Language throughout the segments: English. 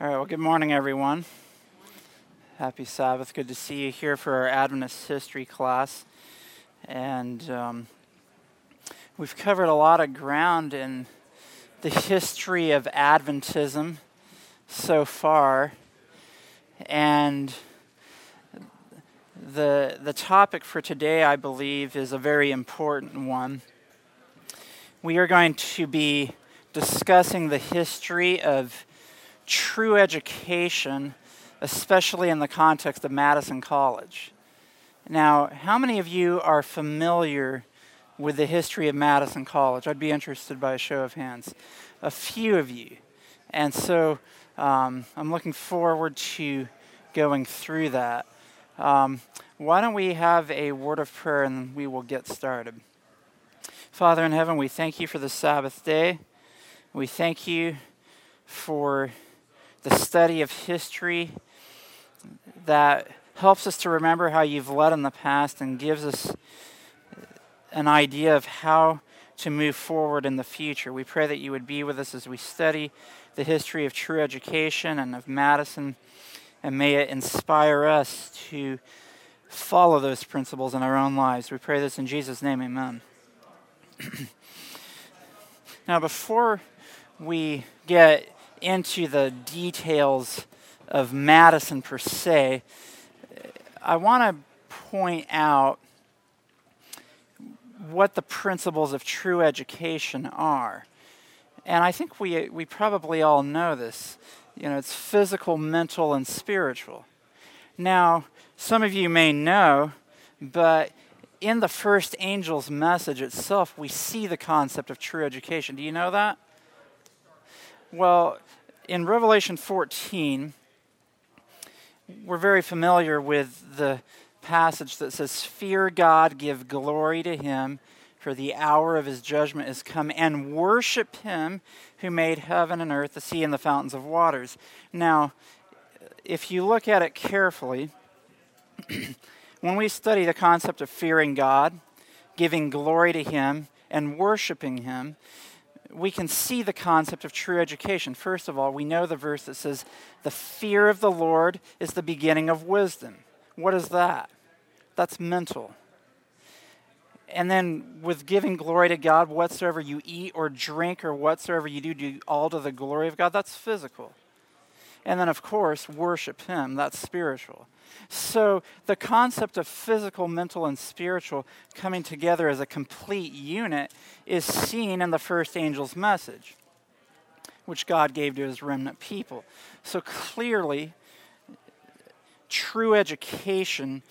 All right, well, good morning, everyone. Happy Sabbath. Good to see you here for our Adventist history class. And um, we've covered a lot of ground in the history of Adventism so far. And the, the topic for today, I believe, is a very important one. We are going to be discussing the history of true education, especially in the context of Madison College. Now, how many of you are familiar with the history of Madison College? I'd be interested by a show of hands. A few of you. And so um, I'm looking forward to going through that. Um, why don't we have a word of prayer and we will get started? Father in heaven, we thank you for the Sabbath day. We thank you for the study of history that helps us to remember how you've led in the past and gives us an idea of how to move forward in the future. We pray that you would be with us as we study the history of true education and of Madison, and may it inspire us to follow those principles in our own lives. We pray this in Jesus' name, amen. now, before we get into the details of Madison per se, I want to point out what the principles of true education are. And I think we, we probably all know this. You know, it's physical, mental, and spiritual. Now, some of you may know, but in the first angel's message itself, we see the concept of true education. Do you know that? Well, in Revelation 14, we're very familiar with the passage that says, Fear God, give glory to him, for the hour of his judgment is come, and worship him who made heaven and earth, the sea, and the fountains of waters. Now, if you look at it carefully, when we study the concept of fearing God, giving glory to him, and worshiping him, we can see the concept of true education. First of all, we know the verse that says, The fear of the Lord is the beginning of wisdom. What is that? That's mental. And then with giving glory to God, whatsoever you eat or drink or whatsoever you do, do all to the glory of God. That's physical. And then, of course, worship Him. That's spiritual. So the concept of physical, mental, and spiritual coming together as a complete unit is seen in the first angel's message, which God gave to his remnant people. So clearly, true education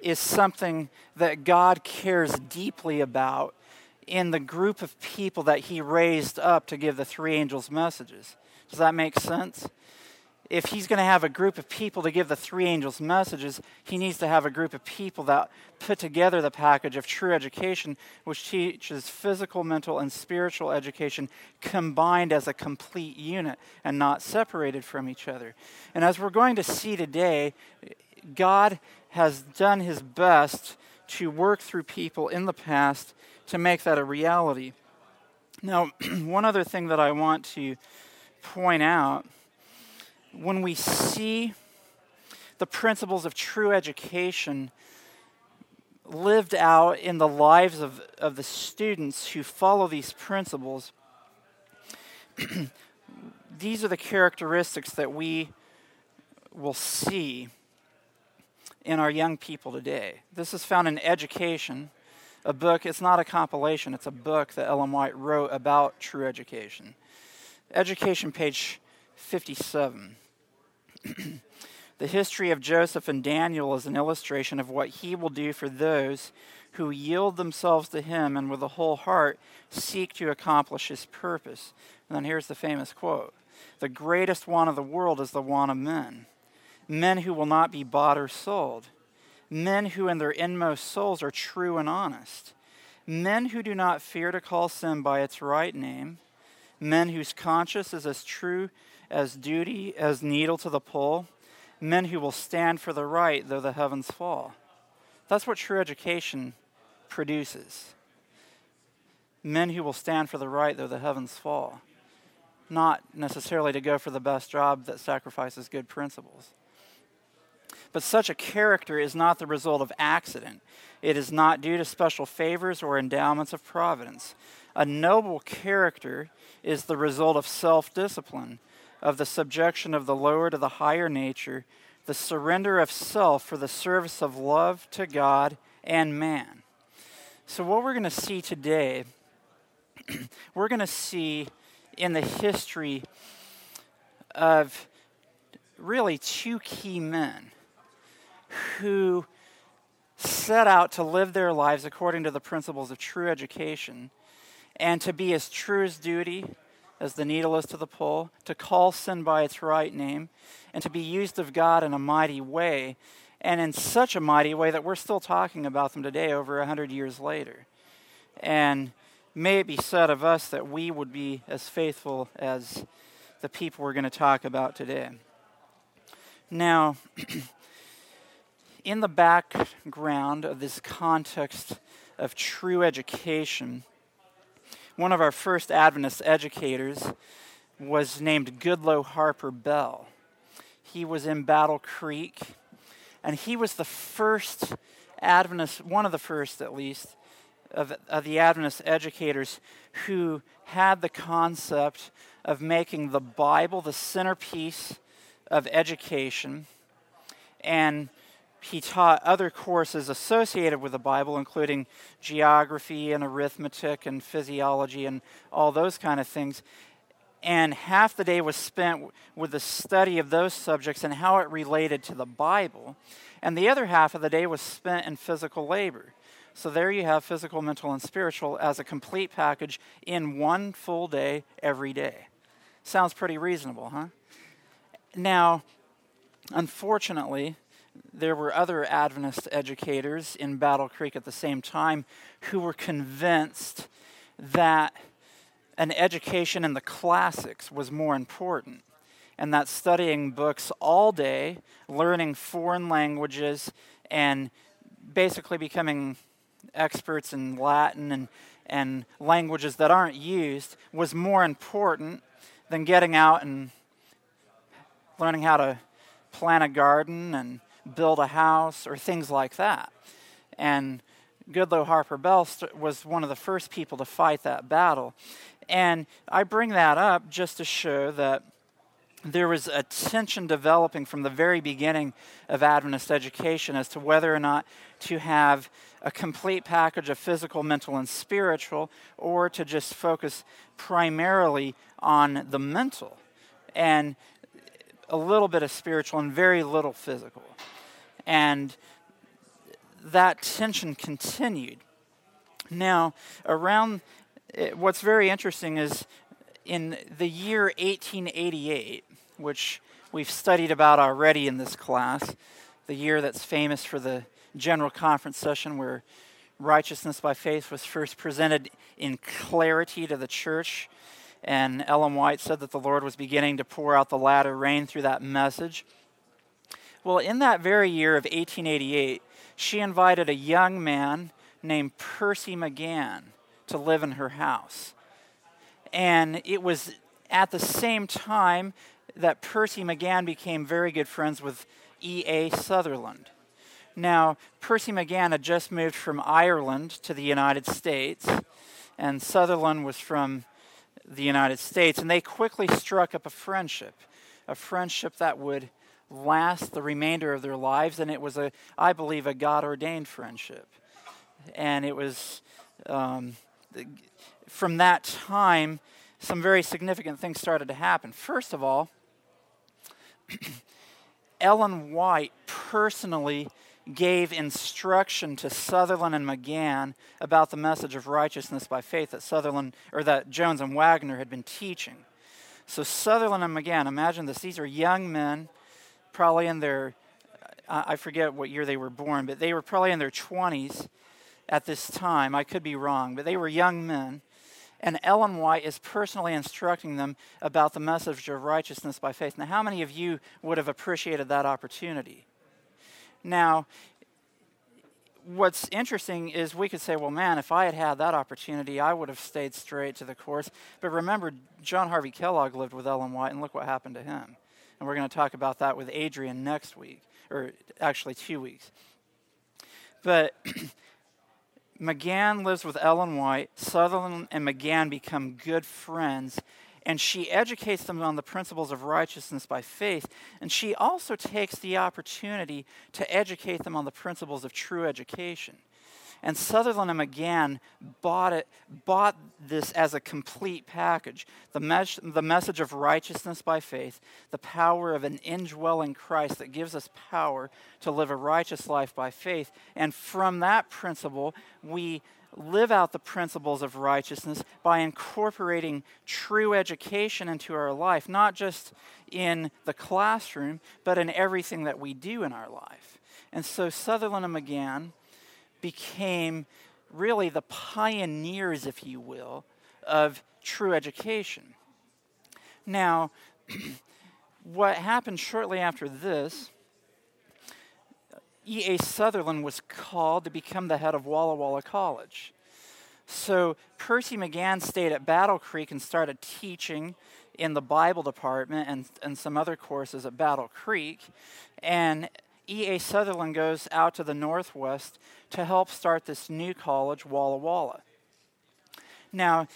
is something that God cares deeply about in the group of people that he raised up to give the three angels messages. Does that make sense? If he's going to have a group of people to give the three angels messages, he needs to have a group of people that put together the package of true education, which teaches physical, mental, and spiritual education combined as a complete unit and not separated from each other. And as we're going to see today, God has done his best to work through people in the past to make that a reality. Now, one other thing that I want to point out when we see the principles of true education lived out in the lives of, of the students who follow these principles, these are the characteristics that we will see in our young people today. This is found in Education, a book. It's not a compilation, it's a book that Ellen White wrote about true education. Education, page 57. the history of Joseph and Daniel is an illustration of what he will do for those who yield themselves to him and with a whole heart seek to accomplish his purpose. And then here's the famous quote. The greatest want of the world is the want of men, men who will not be bought or sold, men who in their inmost souls are true and honest, men who do not fear to call sin by its right name, men whose conscience is as true as duty as needle to the pole, men who will stand for the right though the heavens fall. That's what true education produces. Men who will stand for the right though the heavens fall. not necessarily to go for the best job that sacrifices good principles. But such a character is not the result of accident. It is not due to special favors or endowments of providence. A noble character is the result of self discipline, of the subjection of the lower to the higher nature, the surrender of self for the service of love to God and man. So, what we're going to see today, we're going to see in the history of really two key men who set out to live their lives according to the principles of true education and to be as true as duty as the needle is to the pole, to call sin by its right name, and to be used of God in a mighty way, and in such a mighty way that we're still talking about them today over a hundred years later. And may it be said of us that we would be as faithful as the people we're going to talk about today. Now, in the background of this context of true education, one of our first Adventist educators was named Goodloe Harper Bell. He was in Battle Creek, and he was the first Adventist, one of the first at least, of, of the Adventist educators who had the concept of making the Bible the centerpiece of education and he taught other courses associated with the Bible, including geography and arithmetic and physiology and all those kind of things. And half the day was spent with the study of those subjects and how it related to the Bible. And the other half of the day was spent in physical labor. So there you have physical, mental, and spiritual as a complete package in one full day every day. Sounds pretty reasonable, huh? Now, unfortunately, there were other Adventist educators in Battle Creek at the same time who were convinced that an education in the classics was more important, and that studying books all day, learning foreign languages, and basically becoming experts in Latin and, and languages that aren't used was more important than getting out and learning how to plant a garden and build a house or things like that. And Goodloe Harper Bell was one of the first people to fight that battle. And I bring that up just to show that there was a tension developing from the very beginning of Adventist education as to whether or not to have a complete package of physical, mental, and spiritual, or to just focus primarily on the mental and a little bit of spiritual and very little physical. And that tension continued. Now, around eh, what's very interesting is in the year 1888, which we've studied about already in this class, the year that's famous for the General Conference session where righteousness by faith was first presented in clarity to the church. And Ellen White said that the Lord was beginning to pour out the latter rain through that message. Well, in that very year of 1888, she invited a young man named Percy Magan to live in her house. And it was at the same time that Percy Magan became very good friends with E.A. Sutherland. Now, Percy Magan had just moved from Ireland to the United States, and Sutherland was from the United States, and they quickly struck up a friendship, a friendship that would last the remainder of their lives, and it was a, I believe, a God ordained friendship. And it was um, from that time, some very significant things started to happen. First of all, Ellen White personally gave instruction to Sutherland and Magan about the message of righteousness by faith that Sutherland or that Jones and Waggoner had been teaching. So Sutherland and Magan, imagine this, these are young men probably in their, I forget what year they were born, but they were probably in their 20s at this time. I could be wrong, but they were young men. And Ellen White is personally instructing them about the message of righteousness by faith. Now, how many of you would have appreciated that opportunity? Now, what's interesting is we could say, well, man, if I had had that opportunity, I would have stayed straight to the course. But remember, John Harvey Kellogg lived with Ellen White, and look what happened to him. And we're going to talk about that with Adrian next week, or actually two weeks. But Magan lives with Ellen White. Sutherland and Magan become good friends and she educates them on the principles of righteousness by faith. And she also takes the opportunity to educate them on the principles of true education. And Sutherland and Magan bought it, bought this as a complete package. The, mes- the message of righteousness by faith, the power of an indwelling Christ that gives us power to live a righteous life by faith. And from that principle, we live out the principles of righteousness by incorporating true education into our life, not just in the classroom, but in everything that we do in our life. And so Sutherland and Magan became really the pioneers, if you will, of true education. Now, what happened shortly after this E.A. Sutherland was called to become the head of Walla Walla College. So Percy Magan stayed at Battle Creek and started teaching in the Bible department and, and some other courses at Battle Creek. And E.A. Sutherland goes out to the Northwest to help start this new college, Walla Walla. Now,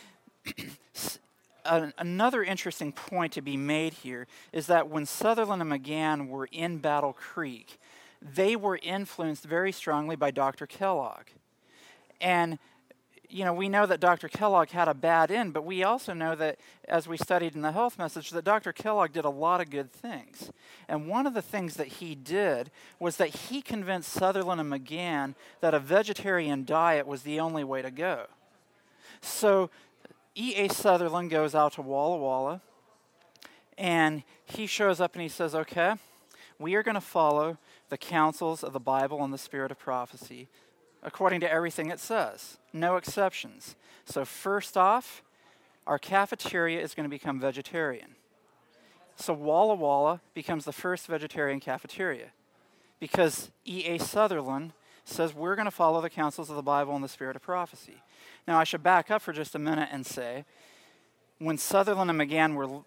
another interesting point to be made here is that when Sutherland and Magan were in Battle Creek, they were influenced very strongly by Dr. Kellogg. And you know, we know that Dr. Kellogg had a bad end, but we also know that, as we studied in the health message, that Dr. Kellogg did a lot of good things. And one of the things that he did was that he convinced Sutherland and Magan that a vegetarian diet was the only way to go. So E.A. Sutherland goes out to Walla Walla, and he shows up and he says, Okay, we are going to follow the counsels of the Bible and the spirit of prophecy according to everything it says, no exceptions. So, first off, our cafeteria is going to become vegetarian. So, Walla Walla becomes the first vegetarian cafeteria because E.A. Sutherland says we're going to follow the counsels of the Bible and the spirit of prophecy. Now, I should back up for just a minute and say when Sutherland and Magan were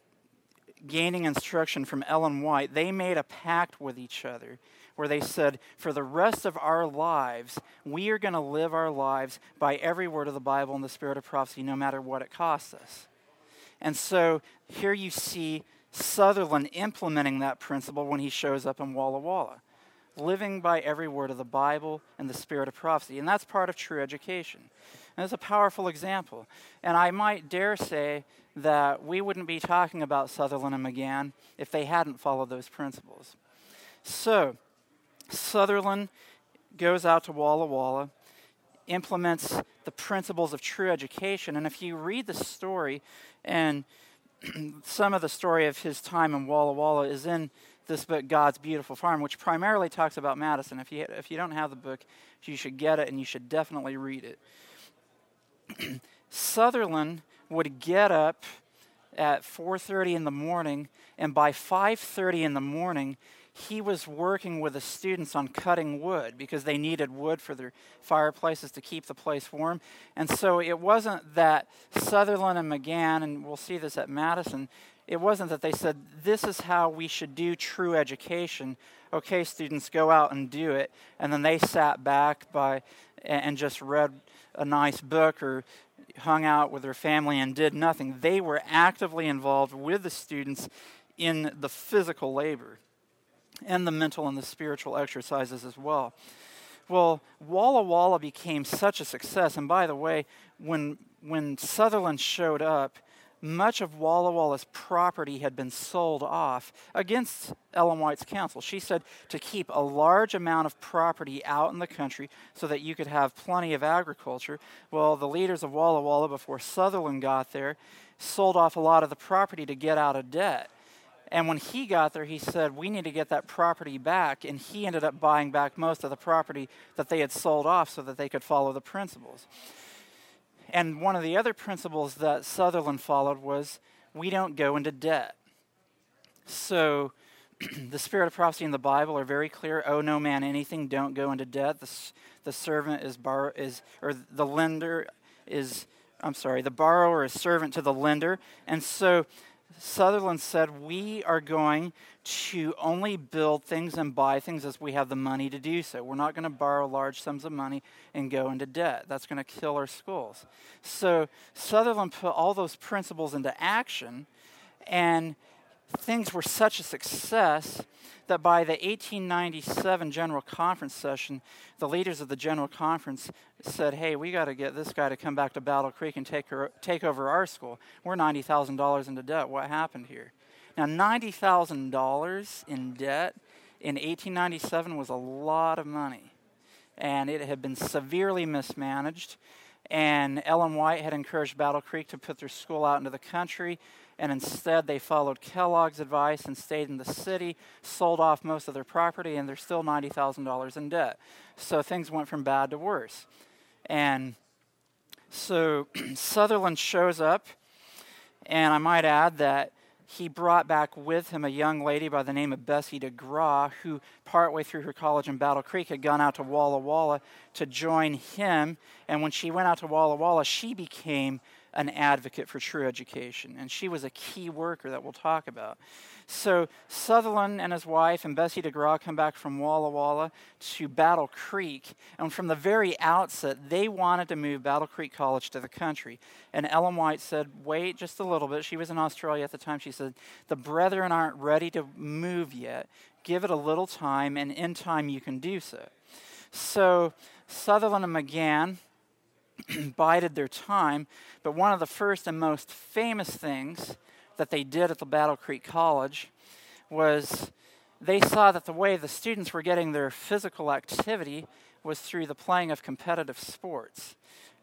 gaining instruction from Ellen White, they made a pact with each other where they said, For the rest of our lives, we are going to live our lives by every word of the Bible and the spirit of prophecy, no matter what it costs us. And so here you see Sutherland implementing that principle when he shows up in Walla Walla, living by every word of the Bible and the spirit of prophecy. And that's part of true education. And it's a powerful example. And I might dare say that we wouldn't be talking about Sutherland and Magan if they hadn't followed those principles. So, Sutherland goes out to Walla Walla, implements the principles of true education, and if you read the story, and some of the story of his time in Walla Walla is in this book, God's Beautiful Farm, which primarily talks about Madison. If you, if you don't have the book, you should get it and you should definitely read it. Sutherland would get up at 4:30 in the morning and by 5:30 in the morning he was working with the students on cutting wood because they needed wood for their fireplaces to keep the place warm. And so it wasn't that Sutherland and Magan, and we'll see this at Madison, it wasn't that they said, this is how we should do true education. Okay, students, go out and do it. And then they sat back by and just read a nice book or hung out with their family and did nothing. They were actively involved with the students in the physical labor and the mental and the spiritual exercises as well. Well, Walla Walla became such a success. And by the way, when, when Sutherland showed up, much of Walla Walla's property had been sold off against Ellen White's counsel. She said to keep a large amount of property out in the country so that you could have plenty of agriculture. Well, the leaders of Walla Walla, before Sutherland got there, sold off a lot of the property to get out of debt. And when he got there, he said, We need to get that property back. And he ended up buying back most of the property that they had sold off so that they could follow the principles. And one of the other principles that Sutherland followed was we don't go into debt. So the spirit of prophecy in the Bible are very clear. Owe no man anything. Don't go into debt. The, the servant is bar is or the lender is. I'm sorry. The borrower is servant to the lender, and so Sutherland said, We are going to only build things and buy things as we have the money to do so. We're not going to borrow large sums of money and go into debt. That's going to kill our schools. So Sutherland put all those principles into action, and things were such a success that by the 1897 General Conference session, the leaders of the General Conference said, Hey, we got to get this guy to come back to Battle Creek and take, her, take over our school. We're $90,000 into debt. What happened here? Now, $90,000 in debt in 1897 was a lot of money, and it had been severely mismanaged. And Ellen White had encouraged Battle Creek to put their school out into the country and instead they followed Kellogg's advice and stayed in the city, sold off most of their property, and they're still $90,000 in debt. So things went from bad to worse. And so Sutherland shows up, and I might add that he brought back with him a young lady by the name of Bessie DeGraw, who, partway through her college in Battle Creek, had gone out to Walla Walla to join him. And when she went out to Walla Walla, she became an advocate for true education, and she was a key worker that we'll talk about. So Sutherland and his wife and Bessie DeGraw come back from Walla Walla to Battle Creek, and from the very outset, they wanted to move Battle Creek College to the country. And Ellen White said, "Wait just a little bit." She was in Australia at the time. She said, "The brethren aren't ready to move yet. Give it a little time, and in time you can do so." So Sutherland and Magan bided their time. But one of the first and most famous things that they did at the Battle Creek College was they saw that the way the students were getting their physical activity was through the playing of competitive sports.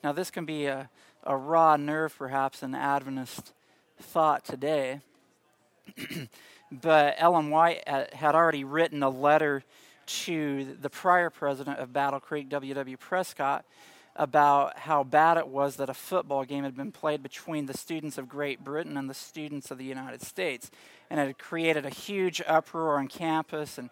Now, this can be a, a raw nerve, perhaps, in Adventist thought today. but Ellen White had already written a letter to the prior president of Battle Creek, W.W. Prescott, about how bad it was that a football game had been played between the students of Great Britain and the students of the United States. And it had created a huge uproar on campus and,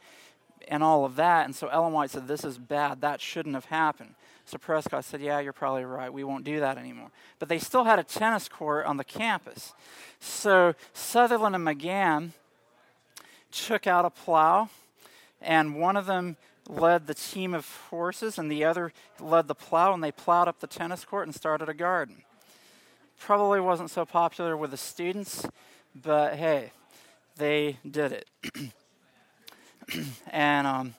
and all of that. And so Ellen White said, This is bad. That shouldn't have happened. So Prescott said, Yeah, you're probably right. We won't do that anymore. But they still had a tennis court on the campus. So Sutherland and Magan took out a plow, and one of them led the team of horses, and the other led the plow, and they plowed up the tennis court and started a garden. Probably wasn't so popular with the students, but hey, they did it. and um,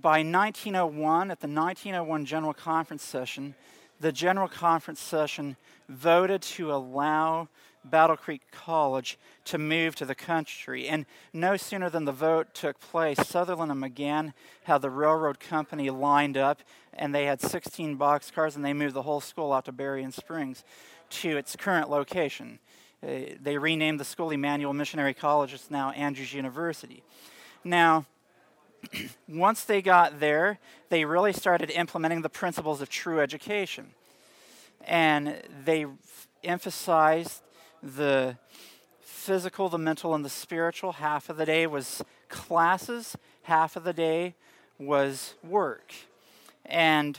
by 1901, at the 1901 General Conference session, the General Conference session voted to allow Battle Creek College to move to the country. And no sooner than the vote took place, Sutherland and Magan had the railroad company lined up, and they had 16 boxcars, and they moved the whole school out to Berrien Springs to its current location. Uh, they renamed the school Emmanuel Missionary College. It's now Andrews University. Now, once they got there, they really started implementing the principles of true education. And they emphasized the physical, the mental, and the spiritual. Half of the day was classes, half of the day was work. And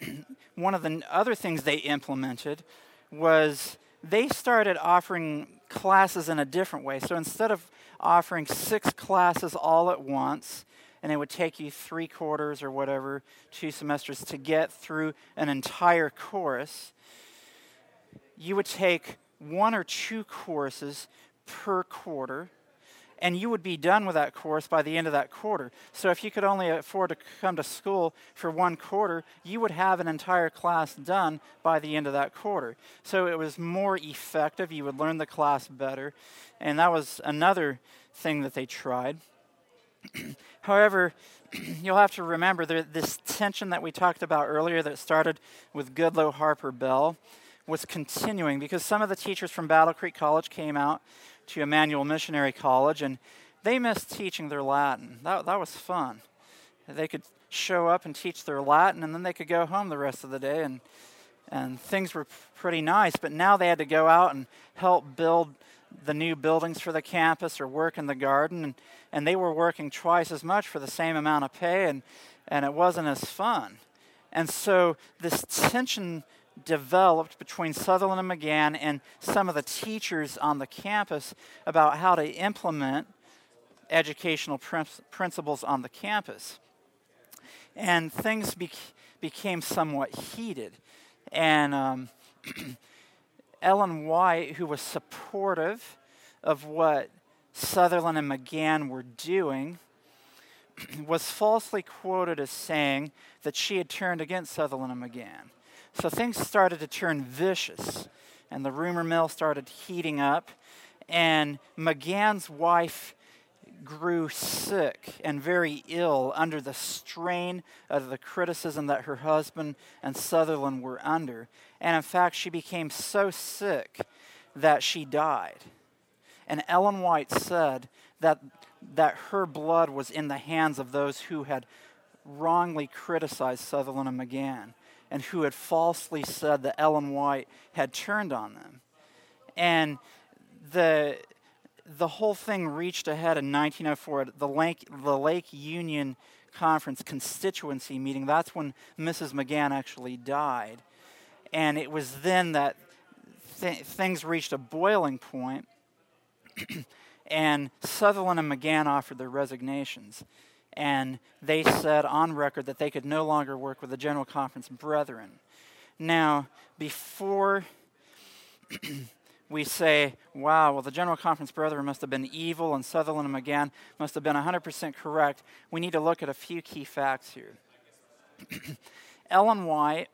one of the other things they implemented was they started offering classes in a different way. So instead of offering six classes all at once, and it would take you three quarters or whatever, two semesters to get through an entire course, you would take one or two courses per quarter, and you would be done with that course by the end of that quarter. So if you could only afford to come to school for one quarter, you would have an entire class done by the end of that quarter. So it was more effective. You would learn the class better. And that was another thing that they tried. However, you'll have to remember this tension that we talked about earlier that started with Goodloe Harper Bell was continuing because some of the teachers from Battle Creek College came out to Emmanuel Missionary College and they missed teaching their Latin. That, that was fun. They could show up and teach their Latin and then they could go home the rest of the day and, and things were pretty nice. But now they had to go out and help build the new buildings for the campus or work in the garden, and, and they were working twice as much for the same amount of pay, and, and it wasn't as fun. And so this tension developed between Sutherland and Magan and some of the teachers on the campus about how to implement educational principles on the campus. And things be- became somewhat heated. And um, Ellen White, who was supportive of what Sutherland and Magan were doing, was falsely quoted as saying that she had turned against Sutherland and Magan. So things started to turn vicious, and the rumor mill started heating up, and Magan's wife grew sick and very ill under the strain of the criticism that her husband and Sutherland were under. And in fact, she became so sick that she died. And Ellen White said that, that her blood was in the hands of those who had wrongly criticized Sutherland and Magan and who had falsely said that Ellen White had turned on them. And the, the whole thing reached a head in 1904 at the Lake, the Lake Union Conference constituency meeting. That's when Mrs. Magan actually died. And it was then that th- things reached a boiling point, and Sutherland and Magan offered their resignations and they said on record that they could no longer work with the General Conference brethren. Now, before we say, wow, well, the General Conference brethren must have been evil and Sutherland and Magan must have been 100% correct, we need to look at a few key facts here. Ellen White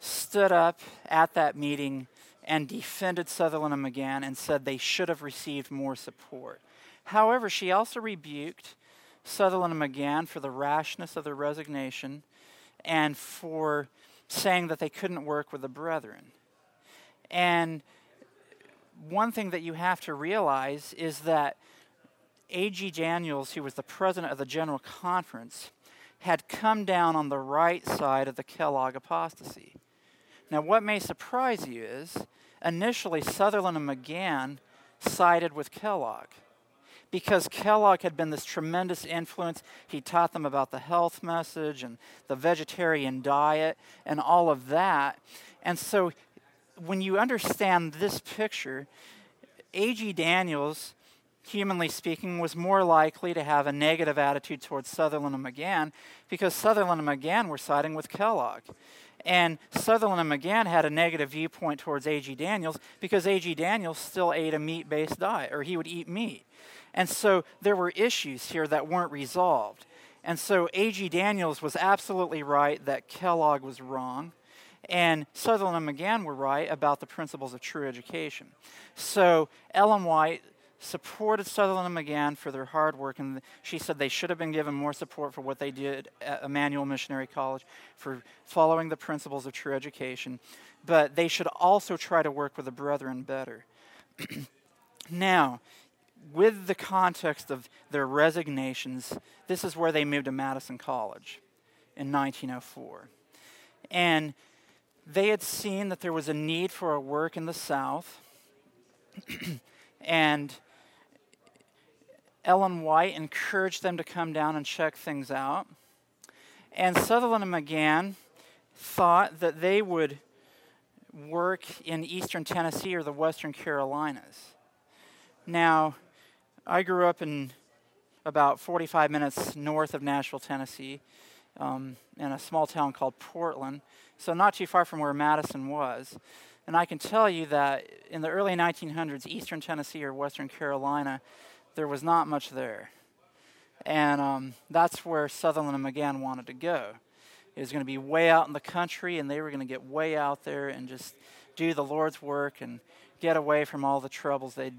stood up at that meeting and defended Sutherland and Magan and said they should have received more support. However, she also rebuked Sutherland and Magan for the rashness of their resignation and for saying that they couldn't work with the brethren. And one thing that you have to realize is that A.G. Daniells, who was the president of the General Conference, had come down on the right side of the Kellogg apostasy. Now, what may surprise you is initially Sutherland and Magan sided with Kellogg because Kellogg had been this tremendous influence. He taught them about the health message and the vegetarian diet and all of that. And so when you understand this picture, A.G. Daniells, humanly speaking, was more likely to have a negative attitude towards Sutherland and Magan because Sutherland and Magan were siding with Kellogg. And Sutherland and Magan had a negative viewpoint towards A.G. Daniells because A.G. Daniells still ate a meat based diet, or he would eat meat. And so there were issues here that weren't resolved. And so A.G. Daniells was absolutely right that Kellogg was wrong, and Sutherland and Magan were right about the principles of true education. So Ellen White supported Sutherland and Magan for their hard work, and she said they should have been given more support for what they did at Emmanuel Missionary College for following the principles of true education, but they should also try to work with the brethren better. now, with the context of their resignations, this is where they moved to Madison College in 1904. And they had seen that there was a need for a work in the South. and Ellen White encouraged them to come down and check things out. And Sutherland and Magan thought that they would work in eastern Tennessee or the western Carolinas. Now, I grew up in about 45 minutes north of Nashville, Tennessee, um, in a small town called Portland, so not too far from where Madison was. And I can tell you that in the early 1900s, eastern Tennessee or western Carolina, there was not much there. And um, that's where Sutherland and Magan wanted to go. It was going to be way out in the country, and they were going to get way out there and just do the Lord's work and get away from all the troubles they'd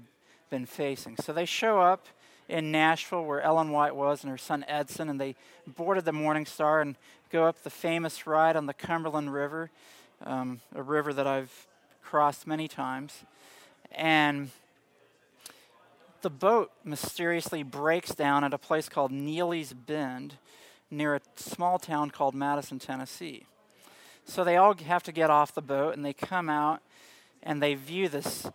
been facing. So they show up in Nashville where Ellen White was and her son Edson, and they boarded the Morning Star and go up the famous ride on the Cumberland River, um, a river that I've crossed many times. And the boat mysteriously breaks down at a place called Neely's Bend near a small town called Madison, Tennessee. So they all have to get off the boat and they come out and they view this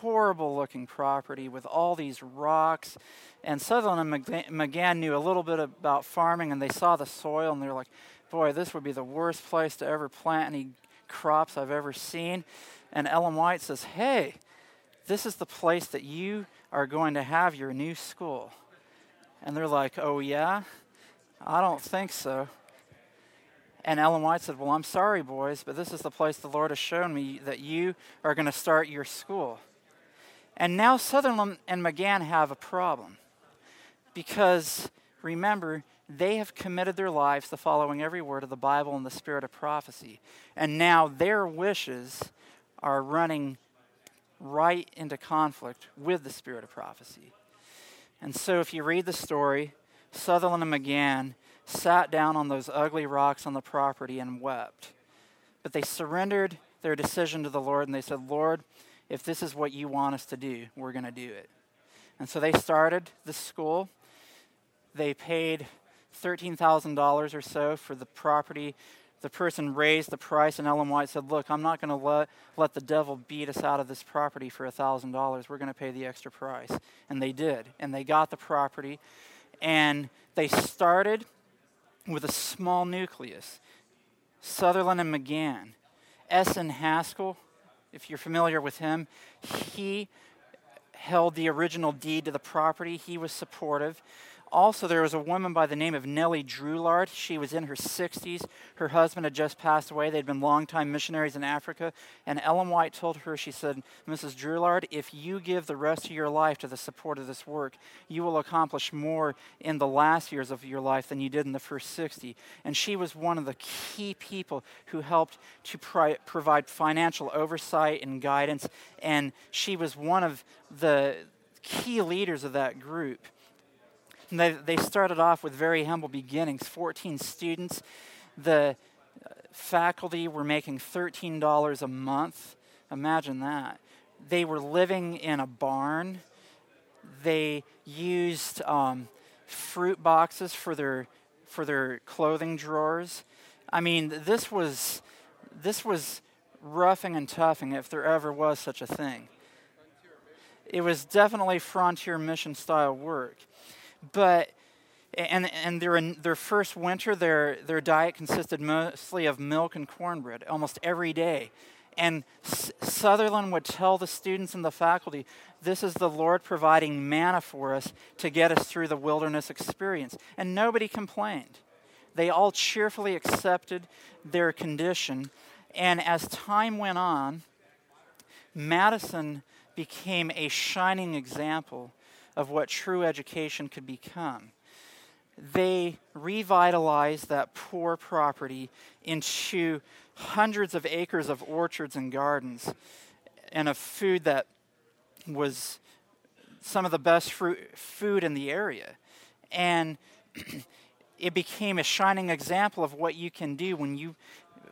horrible looking property with all these rocks. And Sutherland and Magan knew a little bit about farming, and they saw the soil, and they're like, boy, this would be the worst place to ever plant any crops I've ever seen. And Ellen White says, hey, this is the place that you are going to have your new school. And they're like, oh, yeah? I don't think so. And Ellen White said, Well, I'm sorry, boys, but this is the place the Lord has shown me that you are going to start your school. And now Sutherland and Magan have a problem. Because remember, they have committed their lives to following every word of the Bible and the spirit of prophecy. And now their wishes are running right into conflict with the spirit of prophecy. And so if you read the story, Sutherland and Magan sat down on those ugly rocks on the property and wept. But they surrendered their decision to the Lord and they said, Lord, if this is what you want us to do, we're going to do it. And so they started the school. They paid $13,000 or so for the property. The person raised the price, and Ellen White said, Look, I'm not going to let, let the devil beat us out of this property for $1,000. We're going to pay the extra price. And they did. And they got the property. And they started with a small nucleus. Sutherland and Magan. S.N. Haskell, if you're familiar with him, he held the original deed to the property. He was supportive. Also, there was a woman by the name of Nellie Drouillard. She was in her 60s. Her husband had just passed away. They'd been longtime missionaries in Africa. And Ellen White told her, she said, Mrs. Drouillard, if you give the rest of your life to the support of this work, you will accomplish more in the last years of your life than you did in the first 60. And she was one of the key people who helped to pri- provide financial oversight and guidance. And she was one of the key leaders of that group. And they, they started off with very humble beginnings 14 students. The uh, faculty were making $13 a month. Imagine that. They were living in a barn. They used um, fruit boxes for their, for their clothing drawers. I mean, this was, this was roughing and toughing if there ever was such a thing. It was definitely frontier mission style work. But and and their their first winter, their their diet consisted mostly of milk and cornbread almost every day. And S- Sutherland would tell the students and the faculty, "This is the Lord providing manna for us to get us through the wilderness experience." And nobody complained. They all cheerfully accepted their condition. And as time went on, Madison became a shining example of what true education could become. They revitalized that poor property into hundreds of acres of orchards and gardens and of food that was some of the best fruit, food in the area. And it became a shining example of what you can do when you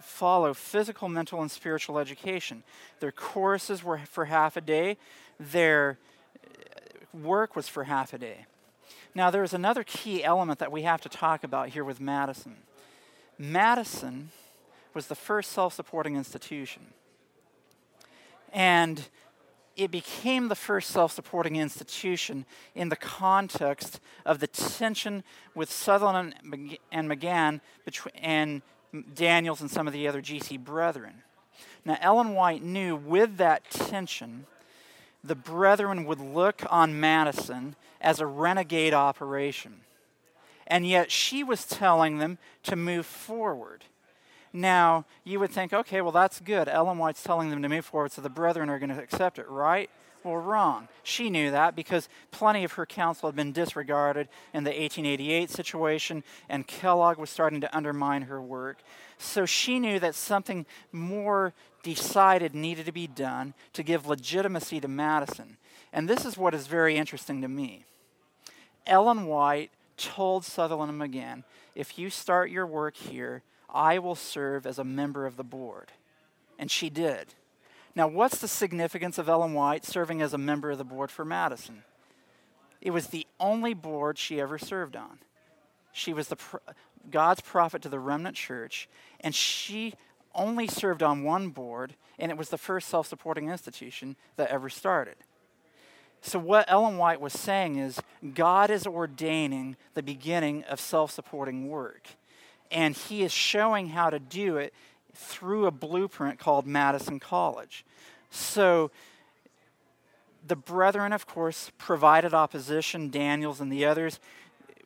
follow physical, mental, and spiritual education. Their courses were for half a day. Their work was for half a day. Now, there's another key element that we have to talk about here with Madison. Madison was the first self supporting institution. And it became the first self supporting institution in the context of the tension with Sutherland and Magan and Daniells and some of the other GC brethren. Now, Ellen White knew with that tension the brethren would look on Madison as a renegade operation. And yet she was telling them to move forward. Now, you would think, okay, well, that's good. Ellen White's telling them to move forward, so the brethren are going to accept it, right? Well, wrong. She knew that because plenty of her counsel had been disregarded in the 1888 situation, and Kellogg was starting to undermine her work. So she knew that something more decided needed to be done to give legitimacy to Madison. And this is what is very interesting to me. Ellen White told Sutherland and Magan, if you start your work here, I will serve as a member of the board. And she did. Now, what's the significance of Ellen White serving as a member of the board for Madison? It was the only board she ever served on. She was the God's prophet to the remnant church, and she only served on one board, and it was the first self supporting institution that ever started. So, what Ellen White was saying is God is ordaining the beginning of self supporting work, and He is showing how to do it through a blueprint called Madison College. So, the brethren, of course, provided opposition. Daniells and the others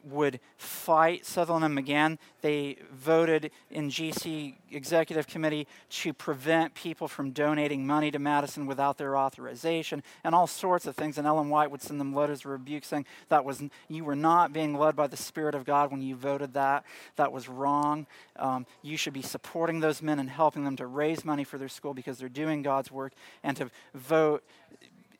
would fight Sutherland and Magan. They voted in GC Executive Committee to prevent people from donating money to Madison without their authorization and all sorts of things. And Ellen White would send them letters of rebuke saying that was you were not being led by the Spirit of God when you voted that. That was wrong. Um, you should be supporting those men and helping them to raise money for their school because they're doing God's work and to vote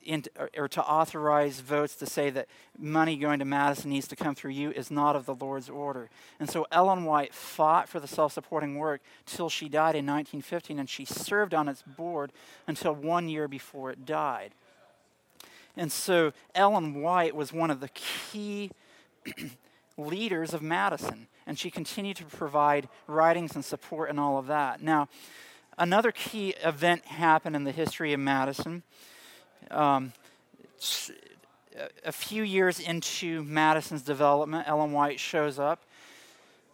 in, or, to authorize votes to say that money going to Madison needs to come through you is not of the Lord's order. And so Ellen White fought for the self supporting work till she died in 1915, and she served on its board until one year before it died. And so Ellen White was one of the key leaders of Madison, and she continued to provide writings and support and all of that. Now, another key event happened in the history of Madison um, a few years into Madison's development, Ellen White shows up.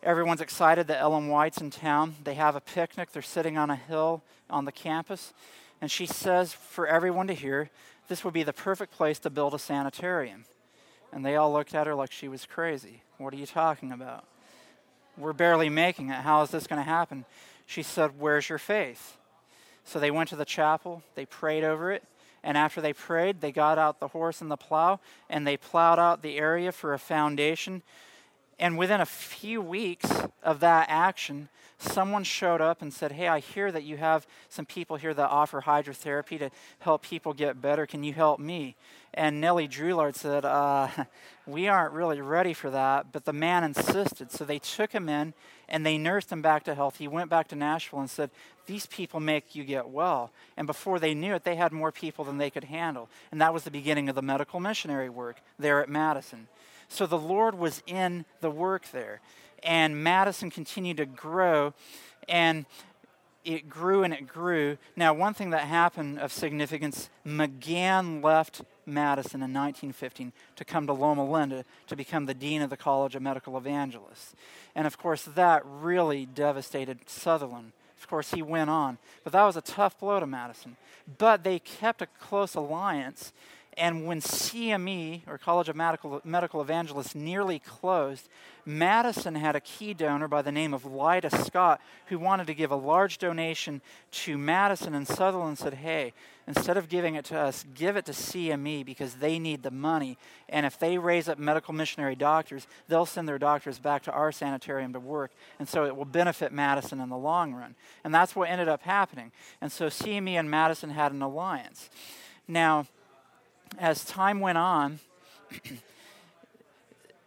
Everyone's excited that Ellen White's in town. They have a picnic. They're sitting on a hill on the campus. And she says for everyone to hear, this would be the perfect place to build a sanitarium. And they all looked at her like she was crazy. What are you talking about? We're barely making it. How is this going to happen? She said, Where's your faith? So they went to the chapel, they prayed over it, and after they prayed, they got out the horse and the plow and they plowed out the area for a foundation. And within a few weeks of that action, someone showed up and said, Hey, I hear that you have some people here that offer hydrotherapy to help people get better. Can you help me? And Nellie Druillard said, uh, We aren't really ready for that. But the man insisted. So they took him in and they nursed him back to health. He went back to Nashville and said, These people make you get well. And before they knew it, they had more people than they could handle. And that was the beginning of the medical missionary work there at Madison. So the Lord was in the work there. And Madison continued to grow. And it grew and it grew. Now, one thing that happened of significance Magan left Madison in 1915 to come to Loma Linda to become the dean of the College of Medical Evangelists. And of course, that really devastated Sutherland. Of course, he went on. But that was a tough blow to Madison. But they kept a close alliance and when CME, or College of Medical, Medical Evangelists, nearly closed, Madison had a key donor by the name of Lida Scott who wanted to give a large donation to Madison, and Sutherland said, Hey, instead of giving it to us, give it to CME because they need the money. And if they raise up medical missionary doctors, they'll send their doctors back to our sanitarium to work. And so it will benefit Madison in the long run. And that's what ended up happening. And so CME and Madison had an alliance. Now, as time went on,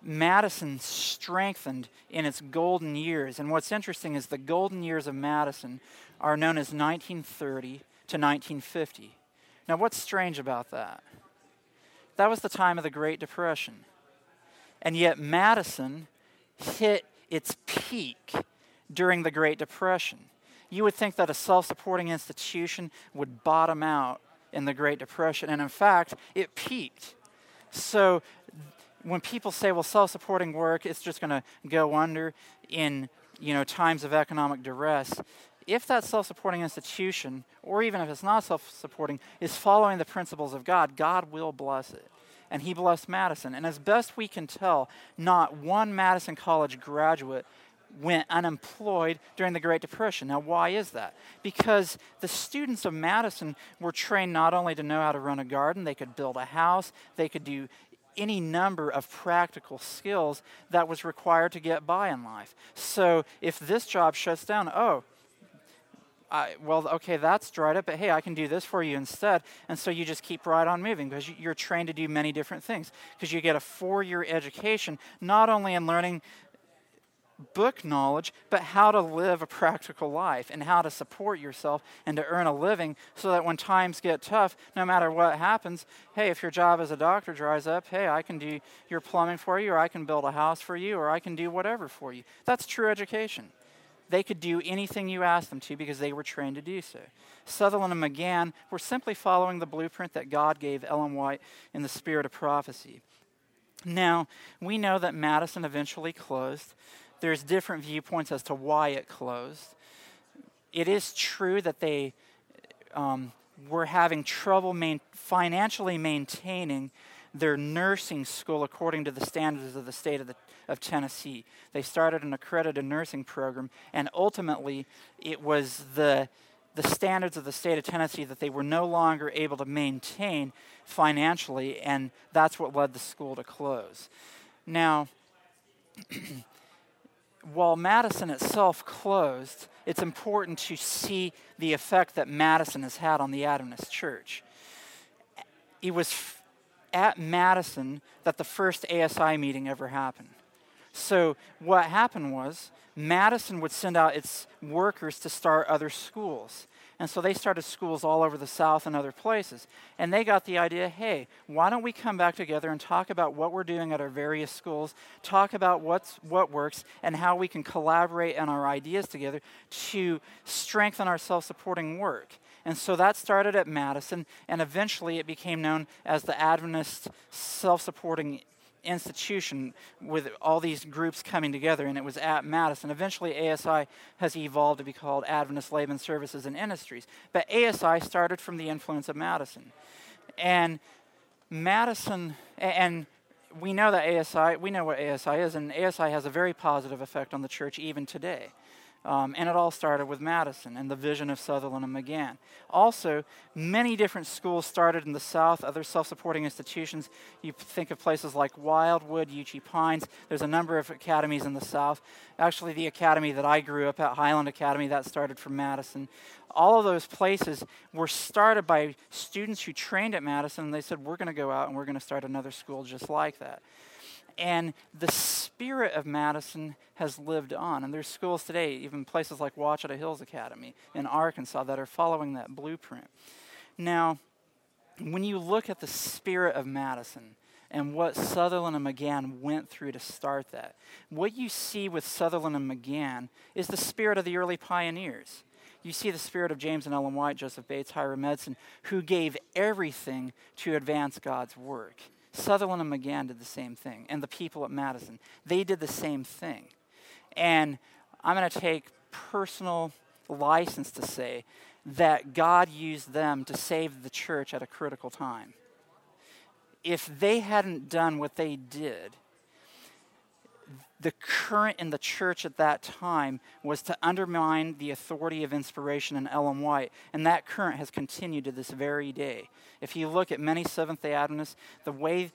Madison strengthened in its golden years. And what's interesting is the golden years of Madison are known as 1930 to 1950. Now, what's strange about that? That was the time of the Great Depression. And yet, Madison hit its peak during the Great Depression. You would think that a self supporting institution would bottom out in the Great Depression. And in fact, it peaked. So when people say, well, self supporting work, it's just going to go under in you know, times of economic duress, if that self supporting institution, or even if it's not self supporting, is following the principles of God, God will bless it. And He blessed Madison. And as best we can tell, not one Madison College graduate went unemployed during the Great Depression. Now, why is that? Because the students of Madison were trained not only to know how to run a garden, they could build a house, they could do any number of practical skills that was required to get by in life. So, if this job shuts down, oh, I, well, okay, that's dried up, but hey, I can do this for you instead. And so you just keep right on moving because you're trained to do many different things. Because you get a four year education, not only in learning book knowledge, but how to live a practical life and how to support yourself and to earn a living so that when times get tough, no matter what happens, hey, if your job as a doctor dries up, hey, I can do your plumbing for you, or I can build a house for you, or I can do whatever for you. That's true education. They could do anything you asked them to because they were trained to do so. Sutherland and Magan were simply following the blueprint that God gave Ellen White in the spirit of prophecy. Now, we know that Madison eventually closed. There's different viewpoints as to why it closed. It is true that they um, were having trouble main, financially maintaining their nursing school according to the standards of the state of, the, of Tennessee. They started an accredited nursing program, and ultimately, it was the the standards of the state of Tennessee that they were no longer able to maintain financially, and that's what led the school to close. Now, while Madison itself closed, it's important to see the effect that Madison has had on the Adventist church. It was f- at Madison that the first ASI meeting ever happened. So, what happened was Madison would send out its workers to start other schools. And so they started schools all over the South and other places. And they got the idea hey, why don't we come back together and talk about what we're doing at our various schools, talk about what's, what works, and how we can collaborate on our ideas together to strengthen our self supporting work. And so that started at Madison, and eventually it became known as the Adventist Self Supporting institution with all these groups coming together, and it was at Madison. Eventually, ASI has evolved to be called Adventist Layman Services and Industries. But ASI started from the influence of Madison. And Madison, and we know that ASI, we know what ASI is, and ASI has a very positive effect on the church even today. Um, and it all started with Madison and the vision of Sutherland and Magan. Also, many different schools started in the South, other self supporting institutions. You think of places like Wildwood, Uchee Pines. There's a number of academies in the South. Actually, the academy that I grew up at, Highland Academy, that started from Madison. All of those places were started by students who trained at Madison, and they said, We're going to go out and we're going to start another school just like that. And the spirit of Madison has lived on. And there's schools today, even places like Ouachita Hills Academy in Arkansas, that are following that blueprint. Now, when you look at the spirit of Madison and what Sutherland and Magan went through to start that, what you see with Sutherland and Magan is the spirit of the early pioneers. You see the spirit of James and Ellen White, Joseph Bates, Hiram Edson, who gave everything to advance God's work. Sutherland and Magan did the same thing, and the people at Madison. They did the same thing. And I'm going to take personal license to say that God used them to save the church at a critical time. If they hadn't done what they did, the current in the church at that time was to undermine the authority of inspiration in Ellen White, and that current has continued to this very day. If you look at many Seventh day Adventists, the way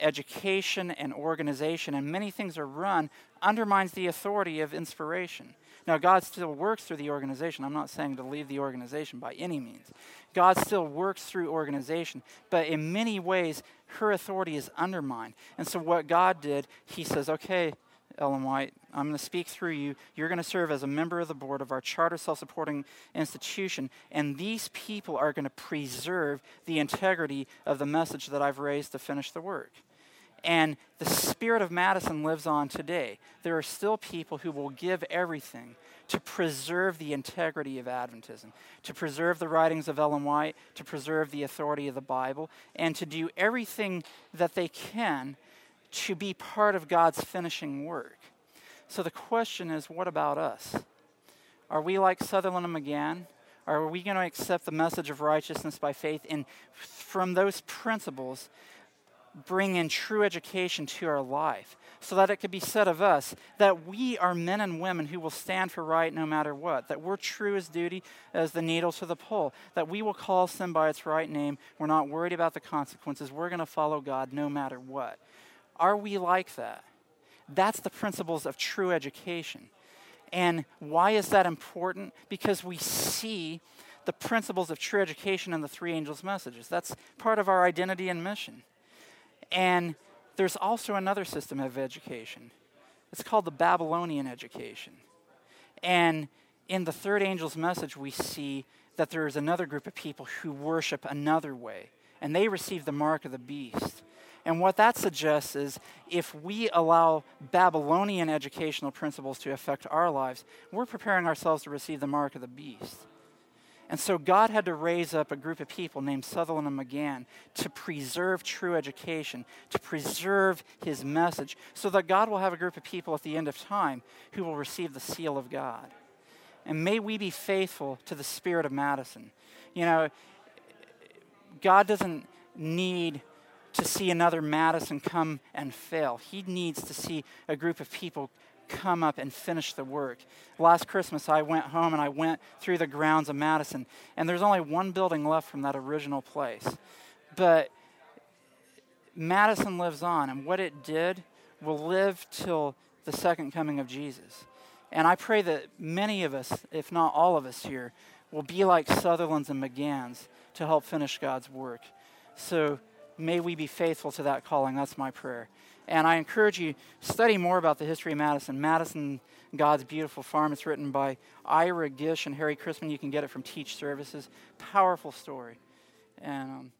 education and organization and many things are run undermines the authority of inspiration. Now, God still works through the organization. I'm not saying to leave the organization by any means. God still works through organization, but in many ways, her authority is undermined. And so, what God did, He says, okay, Ellen White, I'm going to speak through you. You're going to serve as a member of the board of our charter self supporting institution, and these people are going to preserve the integrity of the message that I've raised to finish the work. And the spirit of Madison lives on today. There are still people who will give everything to preserve the integrity of Adventism, to preserve the writings of Ellen White, to preserve the authority of the Bible, and to do everything that they can to be part of God's finishing work. So the question is what about us? Are we like Sutherland and Magan? Are we going to accept the message of righteousness by faith and from those principles bring in true education to our life so that it could be said of us that we are men and women who will stand for right no matter what, that we're true as duty as the needle to the pole, that we will call sin by its right name. We're not worried about the consequences. We're going to follow God no matter what. Are we like that? That's the principles of true education. And why is that important? Because we see the principles of true education in the three angels' messages. That's part of our identity and mission. And there's also another system of education. It's called the Babylonian education. And in the third angel's message, we see that there is another group of people who worship another way, and they receive the mark of the beast. And what that suggests is if we allow Babylonian educational principles to affect our lives, we're preparing ourselves to receive the mark of the beast. And so God had to raise up a group of people named Sutherland and Magan to preserve true education, to preserve his message, so that God will have a group of people at the end of time who will receive the seal of God. And may we be faithful to the spirit of Madison. You know, God doesn't need to see another Madison come and fail. He needs to see a group of people come up and finish the work. Last Christmas, I went home and I went through the grounds of Madison, and there's only one building left from that original place. But Madison lives on, and what it did will live till the second coming of Jesus. And I pray that many of us, if not all of us here, will be like Sutherland's and Magan's to help finish God's work. So may we be faithful to that calling. That's my prayer. And I encourage you study more about the history of Madison. Madison, God's Beautiful Farm. It's written by Ira Gish and Harry Christman. You can get it from Teach Services. Powerful story. And um,